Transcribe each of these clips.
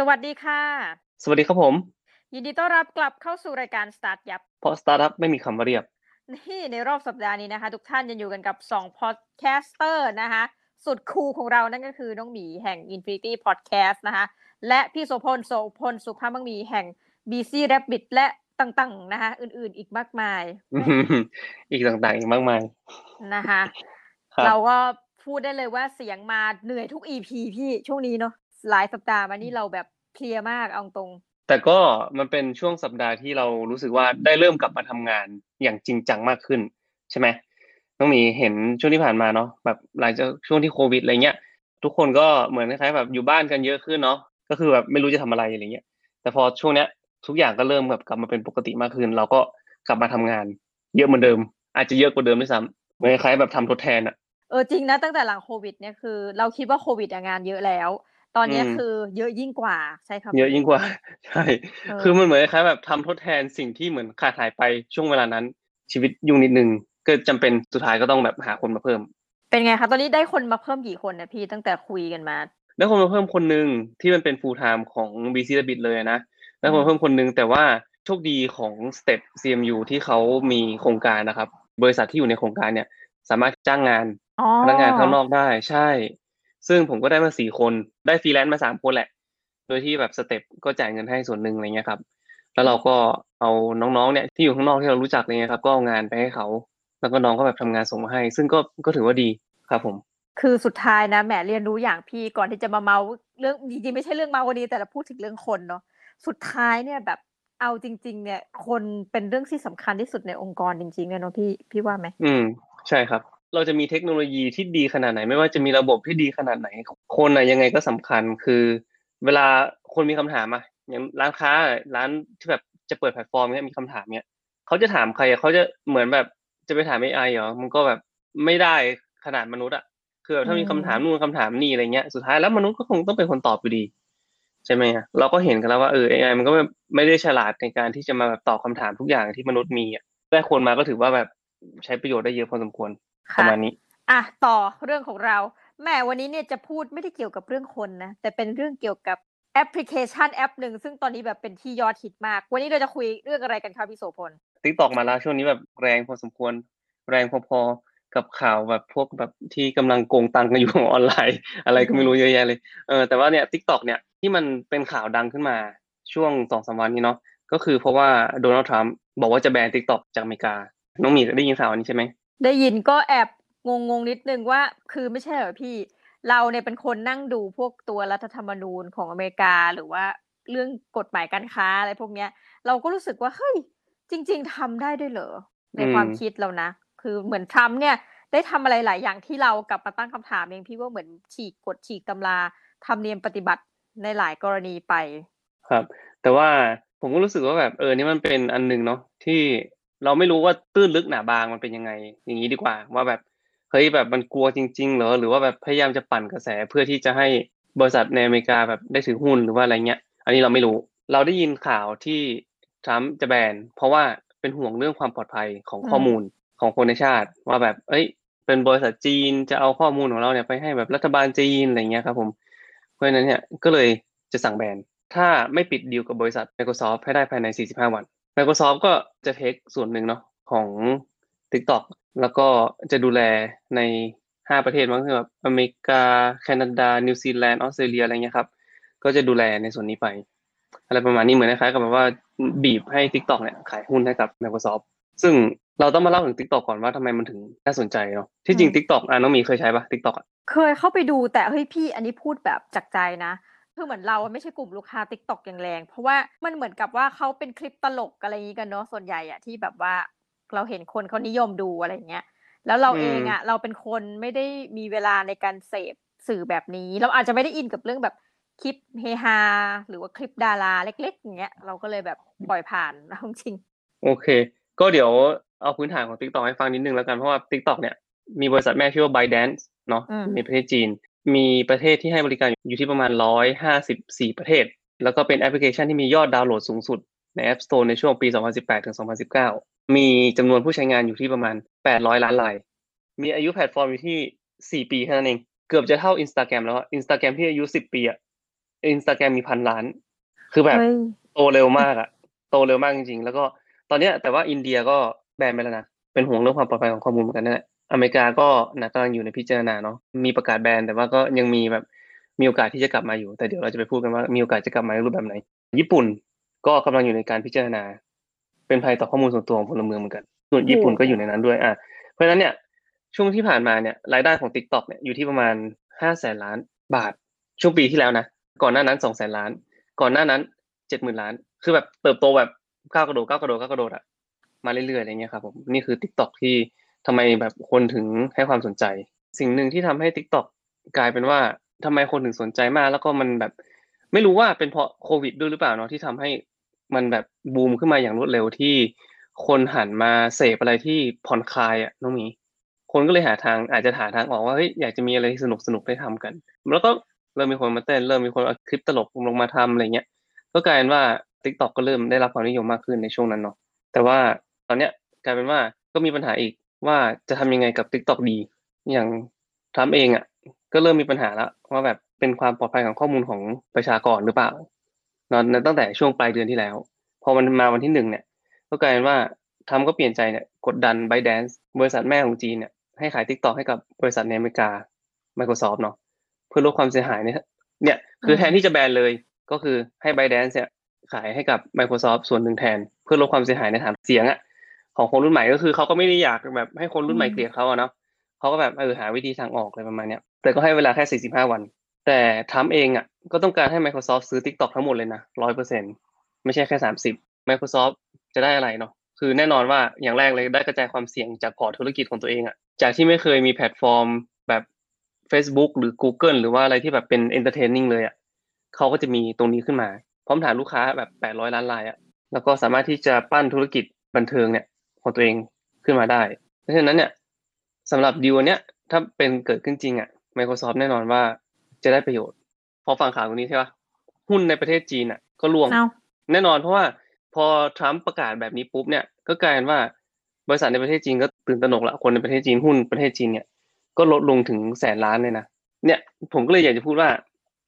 สวัสดีค่ะ สวัสดีครับผม ยินดีต้อนรับกลับเข้าสู่รายการ StartYup เพราะสตาร์ทอัพไม่มีคำว่าเรียบ นี่ในรอบสัปดาห์นี้นะคะ ทุกท่านยังอยู่กันกับ2 podcaster นะคะสุดคูลของเรานั่นก็คือน้องหมีแห่ง Infinity Podcast นะคะ และพี่โสพลโสพลสุภาพมังมีแห่ง BC Rabbit และต่างๆนะคะอื่นๆอีกมากมายอีกต่างๆ อีกมากมายนะคะ ครับ เราก็พูดได้เลยว่าเสียงมาเหนื่อยทุก EP พี่ช่วงนี้เนาะ หลายสัปดาห์มานี่เราแบบเพลียมากเอาตรง แต่ก็มันเป็นช่วงสัปดาห์ที่เรารู้สึกว่าได้เริ่มกลับมาทำงานอย่างจริงจังมากขึ้น ใช่ไหมน้องหมีเห็นช่วงที่ผ่านมาเนาะแบบหลังจากช่วงที่โควิดอะไรเงี้ยทุกคนก็เหมือนคล้ายๆแบบอยู่บ้านกันเยอะขึ้นเนาะก็คือแบบไม่รู้จะทำอะไรอะไรเงี้ยแต่พอช่วงเนี้ยทุกอย่างก็เริ่มแบบกลับมาเป็นปกติมากขึ้น เราก็กลับมาทำงาน เยอะเหมือนเดิม อาจจะเยอะกว่าเดิมด้วยซ้ำเหมือนคล้ายๆแบบทำทดแทนอะเออจริงนะตั้งแต่หลังโควิดเนี่ยคือ เราคิดว่าโควิดอะงานเยอะแล้ว ตอนเนี้ยอืมคือเยอะยิ่งกว่าใช่ครับเยอะยิ่งกว่า ใช่เออคือมันเหมือนคล้ายๆแบบทำทดแทนสิ่งที่เหมือนขาดหายไปช่วงเวลานั้น ชีวิตยุ่งนิดนึงก็จำเป็นสุดท้ายก็ต้องแบบหาคนมาเพิ่ม เป็นไงคะตอนนี้ได้คนมาเพิ่มกี่คนนะพี่ตั้งแต่คุยกันมาได้คนมาเพิ่มคนหนึ่งที่มันเป็น full time ของ BC r a b b i t เลยนะได้คนมาเพิ่มคนหนึ่งแต่ว่าโชคดีของ Step CMU ที่เขามีโครงการนะครับ บริษัทที่อยู่ในโครงการเนี่ย สามารถจ้างงานอ๋อพนักงานข้างนอกได้ใช่ ซึ่งผมก็ได้มาสี่คนได้ฟรีแลนซ์มาสามคนแหละ โดยที่แบบ Step ก็จ่ายเงินให้ส่วนหนึ่งอะไรเงี้ยครับ แล้วเราก็เอาน้องๆเนี่ยที่อยู่ข้างนอกที่เรารู้จักอะไรเงี้ยครับก็เอางานไปให้เขาแล้วก็น้องก็แบบทำงานส่งมาให้ ซึ่งก็ก็ถือว่าดีครับผม คือสุดท้ายนะแหมเรียนรู้อย่างพี่ก่อนที่จะมาเมาเรื่องจริงๆไม่ใช่เรื่องเมาวันนี้แต่เราพูดถึงเรื่องคนเนาะสุดท้ายเนี่ยแบบเอาจริง ๆ เนี่ย คนเป็นเรื่องที่สำคัญที่สุดในองค์กรจริงๆเลยเนาะพี่พี่ว่าไหมอืมใช่ครับ เราจะมีเทคโนโลยีที่ดีขนาดไหน ไม่ว่าจะมีระบบที่ดีขนาดไหน คนอะยังไงก็สำคัญคือ เวลาคนมีคำถามอะอย่างร้านค้าร้านที่แบบจะเปิดแพลตฟอร์มเนี้ยมีคำถามเนี้ยเขาจะถามใครอะเขาจะเหมือนแบบจะไปถาม AI เหรอมันก็แบบไม่ได้ขนาดมนุษย์อะคือแบบถ้ามีคำถามนู่นคำถามนี่อะไรเงี้ยสุดท้ายแล้วมนุษย์ก็คงต้องเป็นคนตอบอยู่ดีใช่ไหมอะเราก็เห็นกันแล้วว่าเออ AI มันก็ไม่ไม่ได้ฉลาดในการที่จะมาแบบตอบคำถามทุกอย่างที่มนุษย์มีอะได้คนมาก็ถือว่าแบบใช้ประโยชน์ได้เยอะพอสมควร ปค่ะระมาณนี้ อะต่อเรื่องของเราแหมวันนี้เนี่ยจะพูดไม่ได้เกี่ยวกับเรื่องคนนะ แต่เป็นเรื่องเกี่ยวกับแอปพลิเคชันแอปหนึ่งซึ่งตอนนี้แบบเป็นที่ยอดฮิตมาก วันนี้เราจะคุยเรื่องอะไรกันคะพี่โสพลTikTok มาแล้วช่วงนี้แบบแรงพอสมควร แรงพอๆกับข่าวแบบพวกแบบที่กำลังโกงตังค์กันอยู่ออนไลน์ อะไรก็ไม่รู้เยอะแยะเลยเออแต่ว่าเนี่ย TikTok เนี่ยที่มันเป็นข่าวดังขึ้นมาช่วงสองสามวันนี้เนาะก็คือเพราะว่าโดนัลด์ทรัมป์บอกว่าจะแบน TikTok จากอเมริกาน้องหมีได้ยินข่าวนี้ใช่ไหม ได้ยินก็แอบงงงๆนิดนึงว่า คือไม่ใช่เหรอพี่ เราเนี่ยเป็นคนนั่งดูพวกตัวรัฐธรรมนูญของอเมริกาหรือว่าเรื่องกฎหมายการค้าอะไรพวกเนี้ย เราก็รู้สึกว่าเฮ้ยจริง ๆทำได้ด้วยเหรอในความอืมคิดเรานะ คือเหมือนทรัมป์เนี่ย ได้ทำอะไรหลายอย่างที่เรากลับมาตั้งคำถามเองพี่ว่าเหมือนฉีกกฎฉีกตำราทำเนียมปฏิบัติในหลายกรณีไป ครับ แต่ว่าผมก็รู้สึกว่าแบบเออนี่มันเป็นอันหนึ่งเนาะที่ เราไม่รู้ว่าตื้นลึกหนาบางมันเป็นยังไง อย่างนี้ดีกว่า ว่าแบบเฮ้ยแบบมันกลัวจริง ๆ เหรอหรือว่าแบบพยายามจะปั่นกระแสเพื่อที่จะให้บริษัทในอเมริกาแบบได้ถือหุ้นหรือว่าอะไรเงี้ย อันนี้เราไม่รู้ เราได้ยินข่าวที่ทรัมป์จะแบนเพราะว่าเป็นห่วงเรื่องความปลอดภัยของข้อมูลของคนในชาติ ว่าแบบ เอ้ย เป็นบริษัทจีนจะเอาข้อมูลของเราเนี่ยไปให้แบบรัฐบาลจีนอะไรเงี้ยครับผมเพราะฉะนั้นเนี่ยก็เลยจะสั่งแบนถ้าไม่ปิดดีลกับบริษัท Microsoft ให้ได้ภายใน 45 วัน Microsoft ก็จะเทคส่วนหนึ่งเนาะของ TikTok แล้วก็จะดูแลใน 5 ประเทศมั้งคือแบบอเมริกา แคนาดา นิวซีแลนด์ ออสเตรเลียอะไรเงี้ยครับ ก็จะดูแลในส่วนนี้ไป อะไรประมาณนี้เหมือนคล้ายๆกับแบบว่าบีบให้ TikTok เนี่ยขายหุ้นให้กับ Microsoft ซึ่งเราต้องมาเล่าถึง TikTok ก่อนว่าทำไมมันถึงน่าสนใจเนาะที่จริงอืม TikTok อะน้องหมีเคยใช้ปะ TikTok อะเคยเข้าไปดูแต่เฮ้ยพี่อันนี้พูดแบบจากใจนะ คือเหมือนเราไม่ใช่กลุ่มลูกค้า TikTok อย่างแรง เพราะว่ามันเหมือนกับว่าเขาเป็นคลิปตลกอะไรอย่างนี้กันเนาะส่วนใหญ่อะที่แบบว่าเราเห็นคนเขานิยมดูอะไรอย่างเงี้ยแล้วเราอืมเองอะเราเป็นคนไม่ได้มีเวลาในการเสพสื่อแบบนี้ เราอาจจะไม่ได้อินกับเรื่องแบบคลิปเฮฮาหรือว่าคลิปดาราเล็กๆอย่างเงี้ยเราก็เลยแบบปล่อยผ่านเอาจริงโอเค ก็เดี๋ยวเอาพื้นฐานของ TikTok ให้ฟังนิดนึงแล้วกันเพราะว่า TikTok เนี่ยมีบริษัทแม่ชื่อว่า ByteDance เนาะอืมในประเทศจีน มีประเทศที่ให้บริการอยู่ที่ประมาณ 154 ประเทศ แล้วก็เป็นแอปพลิเคชันที่มียอดดาวน์โหลดสูงสุดใน App Store ในช่วงปี 2018 ถึง 2019 มีจำนวนผู้ใช้งานอยู่ที่ประมาณ 800 ล้านราย มีอายุแพลตฟอร์มอยู่ที่ 4 ปีเท่านั้นเอง เกือบจะเท่า Instagram แล้วอะ Instagram ที่อายุ 10 ปีอะอินสตาแกรมมีพันล้าน คือแบบเฮ้ยโตเร็วมากอะโตเร็วมากจริงๆ แล้วก็ตอนเนี้ยแต่ว่าอินเดียก็แบนไปแล้วนะ เป็นห่วงเรื่องความปลอดภัยของข้อมูลเหมือนกันนั่นแหละ อเมริกาก็นะกำลังอยู่ในพิจารณาเนาะมีประกาศแบนแต่ว่าก็ยังมีแบบมีโอกาสที่จะกลับมาอยู่ แต่เดี๋ยวเราจะไปพูดกันว่ามีโอกาสจะกลับมาในรูปแบบไหน ญี่ปุ่นก็กำลังอยู่ในการพิจารณา เป็นภัยต่อข้อมูลส่วนตัวของพลเมืองเหมือนกัน ส่วนญี่ปุ่นก็อยู่ในนั้นด้วยอะเพราะฉะนั้นเนี่ยช่วงที่ผ่านมาเนี่ยรายได้ของ TikTok เนี่ยอยู่ที่ประมาณห้าแสนล้านบาทช่วงปีที่แล้วนะก่อนหน้านั้นสองแสนล้าน ก่อนหน้านั้นเจ็ดหมื่นล้าน คือแบบเติบโตแบบก้าวกระโดดก้าวกระโดดก้าวกระโดดอะมาเรื่อยๆอะไรเงี้ยครับผมนี่คือ TikTok ที่ ทำไมแบบคนถึงให้ความสนใจ สิ่งหนึ่งที่ทำให้ TikTok กลายเป็นว่าทำไมคนถึงสนใจมาก แล้วก็มันแบบ ไม่รู้ว่าเป็นเพราะโควิดด้วยหรือเปล่าเนาะที่ทำให้มันแบบบูมขึ้นมาอย่างรวดเร็วที่คนหันมาเสพอะไรที่ผ่อนคลายอะน้องมี คนก็เลยหาทางอาจจะหาทางออกว่าเฮ้ยอยากจะมีอะไรสนุกสนุกได้ทำกัน แล้วก็เริ่มมีคนมาเต้นเริ่มมีคนเอาคลิปตลกลงมาทำอะไรเงี้ยก็กลายเป็นว่า TikTok ก็เริ่มได้รับความนิยมมากขึ้นในช่วงนั้นเนาะแต่ว่าตอนเนี้ยกลายเป็นว่าก็มีปัญหาอีก ว่าจะทำยังไงกับ TikTok ดี อย่างทรัมเองอะ ก็เริ่มมีปัญหาแล้วว่าแบบเป็นความปลอดภัยของข้อมูลของประชากรหรือเปล่าเนอะตั้งแต่ช่วงปลายเดือนที่แล้ว พอมันมาวันที่หนึ่งเนี่ย ก็กลายเป็นว่าทรัมก็เปลี่ยนใจเนี่ยกดดัน b y d a n c e บริษัทแม่ของจีนเนี่ยให้ขาย TikTok ให้กับบริษัทในอเมริกา Microsoft เนาะเพื่อลดความเสียหายเนี่ยเนี่ยคือแทนที่จะแบนเลยก็คือให้ b y d a n c e เนี่ยขายให้กับ Microsoft ส่วนหนึ่งแทน เพื่อลดความเสียหายในฐานเสียงอะ ของคนรุ่นใหม่ก็คือเขาก็ไม่ได้อยากแบบให้คนรุ่นใหม่อืมเกลียดเขาอะเนาะเขาก็แบบเออหาวิธีทางออกอะไรประมาณเนี้ยแต่ก็ให้เวลาแค่ 45 วัน แต่ทรัมป์เองอะก็ต้องการให้ Microsoft ซื้อ TikTok ทั้งหมดเลยนะร้อยเปอร์เซ็นต์ไม่ใช่แค่ 30 Microsoft จะได้อะไรเนาะคือแน่นอนว่าอย่างแรกเลยได้กระจายความเสี่ยงจากพอร์ตธุรกิจของตัวเองอะจากที่ไม่เคยมีแพลตฟอร์มแบบ Facebook หรือ Google หรือว่าอะไรที่แบบเป็น entertaining เลยอะเขาก็จะมีตรงนี้ขึ้นมา พร้อมฐานลูกค้าแบบ 800 ล้านรายอะแล้วก็สามารถที่จะปั้นธุรกิจบันเทิงเนี่ย ของตัวเองขึ้นมาได้ เพราะฉะนั้นเนี่ยสำหรับดีลเนี้ยถ้าเป็นเกิดขึ้นจริงอะ Microsoft แน่นอนว่าจะได้ประโยชน์ พอฟังข่าวตรงนี้ใช่ปะหุ้นในประเทศจีนอะก็ร่วงเอาแน่นอนเพราะว่าพอทรัมป์ประกาศแบบนี้ปุ๊บเนี่ยก็กลายเป็นว่าบริษัทในประเทศจีนก็ตื่นตระหนกละคนในประเทศจีนหุ้นประเทศจีนเนี่ยก็ลดลงถึงแสนล้านเลยนะเนี่ยผมก็เลยอยากจะพูดว่า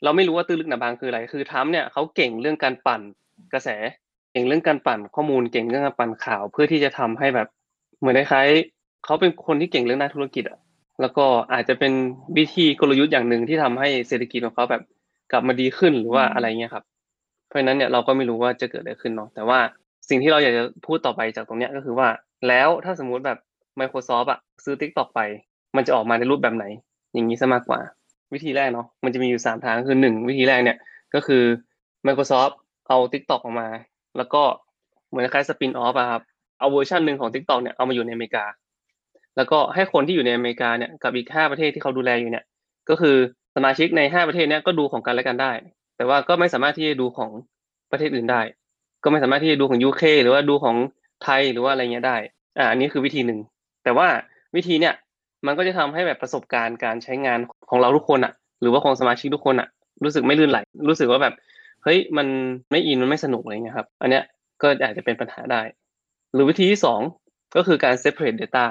เราไม่รู้ว่าตื้นลึกหนาบางคืออะไร คือทรัมป์เนี่ยเขาเก่งเรื่องการปั่นกระแส เก่งเรื่องการปั่นข้อมูลเก่งเรื่องการปั่นข่าวเพื่อที่จะทำให้แบบ เหมือนคล้ายๆเขาเป็นคนที่เก่งเรื่องด้านธุรกิจอะแล้วก็อาจจะเป็นวิธีกลยุทธ์อย่างหนึ่งที่ทำให้เศรษฐกิจของเขาแบบกลับมาดีขึ้นหรือว่าอะไรเงี้ยครับ เพราะฉะนั้นเนี่ยเราก็ไม่รู้ว่าจะเกิดอะไรขึ้นเนาะแต่ว่าสิ่งที่เราอยากจะพูดต่อไปจากตรงเนี้ยก็คือว่า แล้วถ้าสมมุติแบบ Microsoft อะซื้อ TikTok ไป มันจะออกมาในรูปแบบไหน อย่างนี้ซะมากกว่า วิธีแรกเนาะมันจะมีอยู่สามทางคือหนึ่งวิธีแรกเนี่ยก็คือ Microsoft เอา TikTok ออกมา แล้วก็เหมือนคล้าย spin-off อะครับเอาเวอร์ชันหนึ่งของ TikTok เนี่ยเอามาอยู่ในอเมริกา แล้วก็ให้คนที่อยู่ในอเมริกาเนี่ยกับอีกห้าประเทศที่เขาดูแลอยู่เนี่ย ก็คือสมาชิกในห้าประเทศเนี้ยก็ดูของกันและกันได้ แต่ว่าก็ไม่สามารถที่จะดูของประเทศอื่นได้ ก็ไม่สามารถที่จะดูของ UK หรือว่าดูของไทยหรือว่าอะไรเงี้ยได้อ่าอันนี้คือวิธีหนึ่งแต่ว่าวิธีเนี่ยมันก็จะทำให้แบบประสบการณ์การใช้งานของเราทุกคนอะหรือว่าของสมาชิกทุกคนอะรู้สึกไม่ลื่นไหล รู้สึกว่าแบบ เฮ้ยมันไม่อินมันไม่สนุกอะไรเงี้ยครับ อันเนี้ยก็อาจจะเป็นปัญหาได้ หรือวิธีที่สองก็คือการ separate data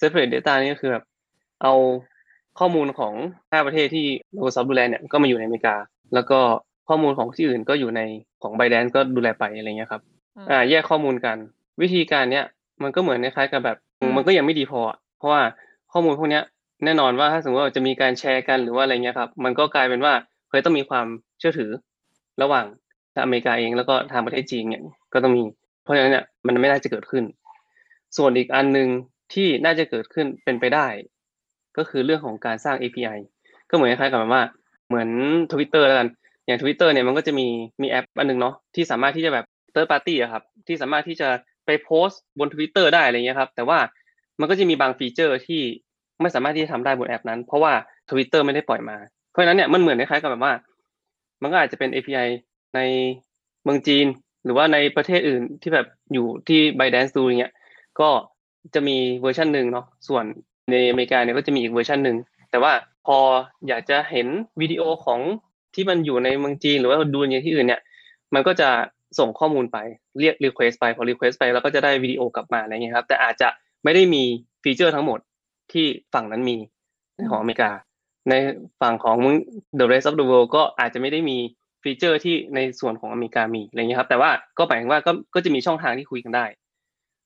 separate data นี่ก็คือแบบเอาข้อมูลของห้าประเทศที่ Microsoft ดูแลเนี่ยก็มาอยู่ในอเมริกา แล้วก็ข้อมูลของที่อื่นก็อยู่ในของ b y d a n c e ก็ดูแลไปอะไรเงี้ยครับอืมอ่าแยกข้อมูลกัน วิธีการเนี้ยมันก็เหมือนคล้ายๆกับแบบอืมมันก็ยังไม่ดีพออะเพราะว่าข้อมูลพวกเนี้ยแน่นอนว่าถ้าสมมติว่าจะมีการแชร์กันหรือว่าอะไรเงี้ยครับ มันก็กลายเป็นว่าเคยต้องมีความเชื่อถือ ระหว่างอเมริกาเองแล้วก็ทางประเทศจีนเนี่ยก็ต้องมี เพราะฉะนั้นเนี่ยมันไม่น่าจะเกิดขึ้น ส่วนอีกอันหนึ่งที่น่าจะเกิดขึ้นเป็นไปได้ ก็คือเรื่องของการสร้าง API ก็เหมือนคล้ายๆกับแบบว่าเหมือน Twitter แล้วกันอย่าง Twitter เนี่ยมันก็จะมีมีแอปอันหนึ่งเนาะที่สามารถที่จะแบบ third party อะครับที่สามารถที่จะไปโพสต์บน Twitter ได้อะไรเงี้ยครับแต่ว่ามันก็จะมีบางฟีเจอร์ที่ไม่สามารถที่จะทำได้บนแอปนั้น เพราะว่า Twitter ไม่ได้ปล่อยมา เพราะฉะนั้นเนี่ยมันเหมือนคล้ายๆกับแบบว่า มันก็อาจจะเป็น API ในเมืองจีน หรือว่าในประเทศอื่นที่แบบอยู่ที่ ByteDance ดูอย่างเงี้ยก็จะมีเวอร์ชันหนึ่งเนาะส่วนในอเมริกาเนี่ยก็จะมีอีกเวอร์ชันหนึ่งแต่ว่าพออยากจะเห็นวิดีโอของที่มันอยู่ในเมืองจีน หรือว่าดูในที่อื่นเนี่ย มันก็จะส่งข้อมูลไปเรียก request ไปพอ request ไปแล้วก็จะได้วิดีโอกลับมาอะไรเงี้ยครับ แต่อาจจะไม่ได้มีฟีเจอร์ทั้งหมดที่ฝั่งนั้นมีในของอเมริกา ในฝั่งของ the rest of the world ก็อาจจะไม่ได้มีฟีเจอร์ที่ในส่วนของอเมริกามีอะไรเงี้ยครับแต่ว่าก็หมายถึงว่าก็ก็จะมีช่องทางที่คุยกันได้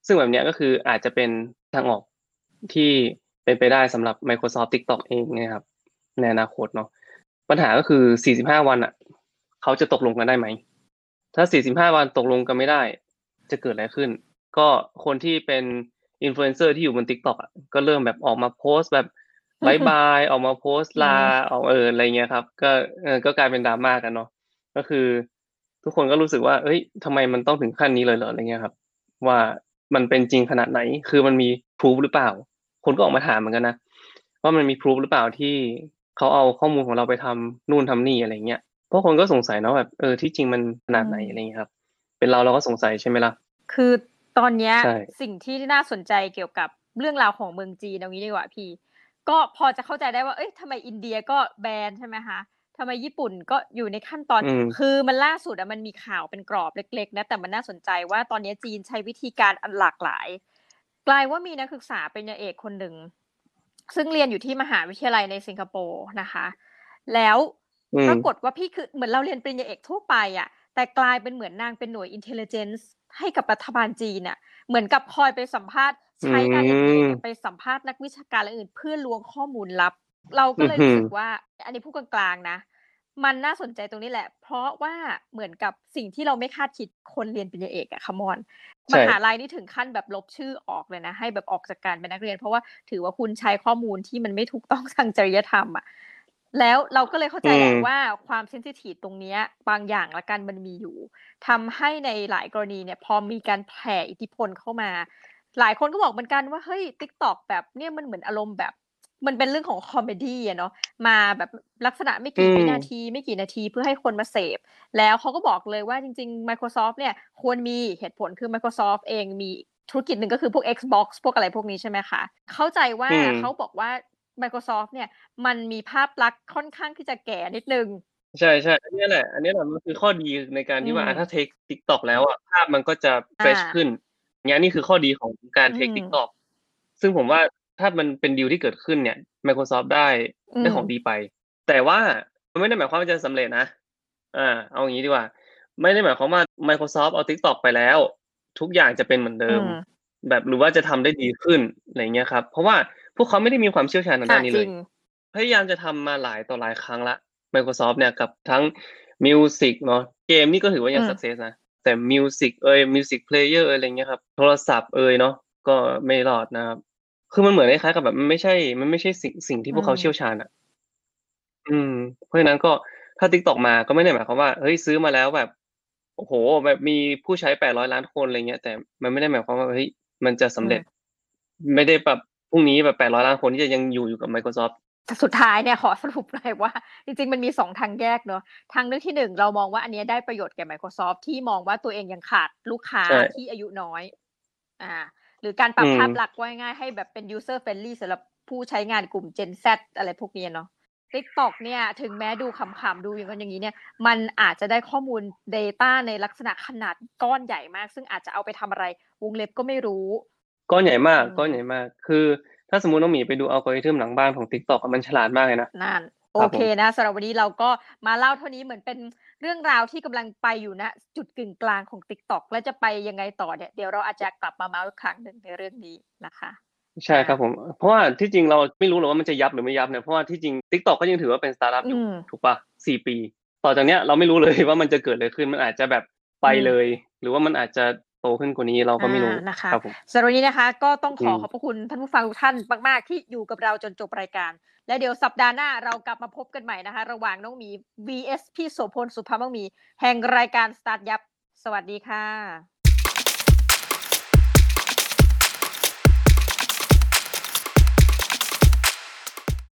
ซึ่งแบบเนี้ยก็คืออาจจะเป็นทางออกที่เป็นไปได้สำหรับ Microsoft TikTok เองนะครับในอนาคตเนาะปัญหาก็คือ 45 วันอะเขาจะตกลงกันได้ไหม ถ้า 45 วันตกลงกันไม่ได้ จะเกิดอะไรขึ้น ก็คนที่เป็นอินฟลูเอนเซอร์ที่อยู่บน TikTok อะก็เริ่มแบบออกมาโพสต์แบบ บายบายออกมาโพสต์ลาออกเอออะไรเงี้ยครับ ก็เออก็กลายเป็นดราม่ากันเนาะก็คือ ทุกคนก็รู้สึกว่า เอ้ยทำไมมันต้องถึงขั้นนี้เลยเหรออะไรเงี้ยครับ ว่ามันเป็นจริงขนาดไหน คือมันมีพ o ู f หรือเปล่า คนก็ออกมาถามเหมือนกันนะว่ามันมีพ o ู f หรือเปล่าที่เขาเอาข้อมูลของเราไปทำนู่นทำนี่อะไรเงี้ยเพราะคนก็สงสัยเนาะแบบเออที่จริงมันขนาดไหนอะไรเงี้ยครับ เป็นเราเราก็สงสัยใช่ไหมล่ะคือตอนเนี้ยใช่สิ่งที่น่าสนใจเกี่ยวกับเรื่องราวของเมืองจีนเอางี้ดีกว่าพี่ ก็พอจะเข้าใจได้ว่า เอ้ยทำไมอินเดียก็แบนใช่ไหมคะทำไมญี่ปุ่นก็อยู่ในขั้นตอน อืม คือมันล่าสุดอะมันมีข่าวเป็นกรอบเล็กๆนะ แต่มันน่าสนใจว่าตอนนี้จีนใช้วิธีการอันหลากหลาย กลายว่ามีนักศึกษาเป็นเอกคนหนึ่ง ซึ่งเรียนอยู่ที่มหาวิทยาลัยในสิงคโปร์นะคะ แล้วอืมปรากฏว่าพี่คือเหมือนเราเรียนปริญญาเอกทั่วไปอะ แต่กลายเป็นเหมือนนางเป็นหน่วย intelligence ให้กับรัฐบาลจีนอะเหมือนกับคอยไปสัมภาษณ์ใช้การเรียนปริญญาเอกไปสัมภาษณ์นักวิชาการและอื่น เพื่อล้วงข้อมูลลับ เราก็เลยรู้สึกว่า อันนี้พูดกลางๆนะ มันน่าสนใจตรงนี้แหละ เพราะว่าเหมือนกับสิ่งที่เราไม่คาดคิดคนเรียนปริญญาเอกอะคมอนใช่มหาลัยนี่ถึงขั้นแบบลบชื่อออกเลยนะ ให้แบบออกจากการเป็นนักเรียน เพราะว่าถือว่าคุณใช้ข้อมูลที่มันไม่ถูกต้องทางจริยธรรมอะ แล้วเราก็เลยเข้าใจแหละอืมว่าความ sensitive ตรงเนี้ยบางอย่างละกันมันมีอยู่ทำให้ในหลายกรณีเนี่ยพอมีการแผ่อิทธิพลเข้ามา หลายคนก็บอกเหมือนกันว่าเฮ้ย TikTok แบบเนี่ยมันเหมือนอารมณ์แบบ มันเป็นเรื่องของ comedy อะเนาะมาแบบลักษณะไม่กี่อืมวินาที ไม่กี่นาทีเพื่อให้คนมาเสพ แล้วเขาก็บอกเลยว่าจริง ๆ Microsoft เนี่ยควรมีเหตุผลคือ Microsoft เองมีธุรกิจหนึ่งก็คือพวก Xbox พวกอะไรพวกนี้ใช่ไหมคะ เข้าใจว่าอืมเขาบอกว่า Microsoft เนี่ย มันมีภาพลักษณ์ค่อนข้างที่จะแก่นิดนึง ใช่ใช่อันเนี้ยแหละ อันเนี้ยแหละมันคือข้อดีในการที่ว่าอืมอะถ้า take TikTok แล้วอะภาพมันก็จะ fresh อ่าขึ้นเนี้ยนี่คือข้อดีของการ take อืม TikTok ซึ่งผมว่าถ้ามันเป็นดีลที่เกิดขึ้นเนี่ย Microsoft ได้อืมได้ของดีไป แต่ว่ามันไม่ได้หมายความว่าจะสำเร็จนะอ่าเอาอย่างนี้ดีกว่า ไม่ได้หมายความว่า Microsoft เอา TikTok ไปแล้ว ทุกอย่างจะเป็นเหมือนเดิมอืมแบบหรือว่าจะทำได้ดีขึ้นอะไรเงี้ยครับ เพราะว่า พวกเขาไม่ได้มีความเชี่ยวชาญทางด้านนี้จเลริยงพยายามจะทำมาหลายต่อหลายครั้งละ Microsoft เนี่ยกับทั้ง Music เนาะเกมนี่ก็ถือว่ายังอืม success นะแต่ Music เอ่ย Music Player เอยอะไรเงี้ยครับโทรศัพท์เอ่ยเนาะก็ไม่รอดนะครับ คือมันเหมือนคล้ายๆกับแบบมันไม่ใช่ มันไม่ใช่สิ่งสิ่งที่พวกเขาอืมเชี่ยวชาญอะ อืม เพราะฉะนั้นก็ถ้า TikTok มาก็ไม่ได้หมายความว่าเฮ้ยซื้อมาแล้วแบบโอ้โห แบบมีผู้ใช้800ล้านคนอะไรเงี้ยแต่มันไม่ได้หมายความว่าเฮ้ยมันจะสำเร็จ ไม่ได้แบบ พรุ่งนี้แบบ800ล้านคนที่จะยังอยู่อยู่กับ Microsoft แต่สุดท้ายเนี่ยขอสรุปเลยว่า จริงๆ มันมีสองทางแยกเนอะทางเลือกที่หนึ่งเรามองว่าอันเนี้ยได้ประโยชน์แก่ Microsoft ที่มองว่าตัวเองยังขาดลูกค้าใช่ที่อายุน้อย อ่า หรือการปรับอืมภาพลักษณ์ไว้ง่ายให้แบบเป็น user friendly สำหรับผู้ใช้งานกลุ่ม Gen Z อะไรพวกเนี้ยเนาะ TikTok เนี่ยถึงแม้ดูขำๆดูอย่างนั้นอย่างนี้เนี่ย มันอาจจะได้ข้อมูล Data ในลักษณะขนาดก้อนใหญ่มาก ซึ่งอาจจะเอาไปทำอะไรวงเล็บก็ไม่รู้ ก้อนใหญ่มากอืมก้อนใหญ่มาก คือถ้าสมมุติน้องหมีไปดูอัลกอริทึมหลังบ้านของ TikTok อะมันฉลาดมากเลยนะนั่นคโอรับผมเคนะสำหรับวันนี้เราก็มาเล่าเท่านี้เหมือนเป็นเรื่องราวที่กำลังไปอยู่ณจุดกึ่งกลางของ TikTok และจะไปยังไงต่อเนี่ยเดี๋ยวเราอาจจะกลับมาเมาส์อีกครั้งหนึ่งในเรื่องนี้นะคะใช่ครับผม เพราะว่าที่จริงเราไม่รู้หรอกว่ามันจะยับหรือไม่ยับเนี่ยเพราะว่าที่จริง TikTok ก็ยังถือว่าเป็นสตาร์ทอัพอยู่อืมถูกปะสี่ปี ต่อจากเนี้ยเราไม่รู้เลยว่ามันจะเกิดอะไรขึ้นมันอาจจะแบบไปอืมเลย หรือว่ามันอาจจะ โตขึ้นกว่านี้เราก็ไม่รู้อ่านะคะครับผมสำหรับวันนี้นะคะก็ต้องขออืมขอบพระคุณท่านผู้ฟังทุกท่านมาก ๆ ที่อยู่กับเราจนจบรายการ และเดี๋ยวสัปดาห์หน้าเรากลับมาพบกันใหม่นะคะ ระหว่างน้องหมี vs พี่โสพลสุภาพมังมี แห่งรายการสตาร์ทยับ สวัสดีค่ะ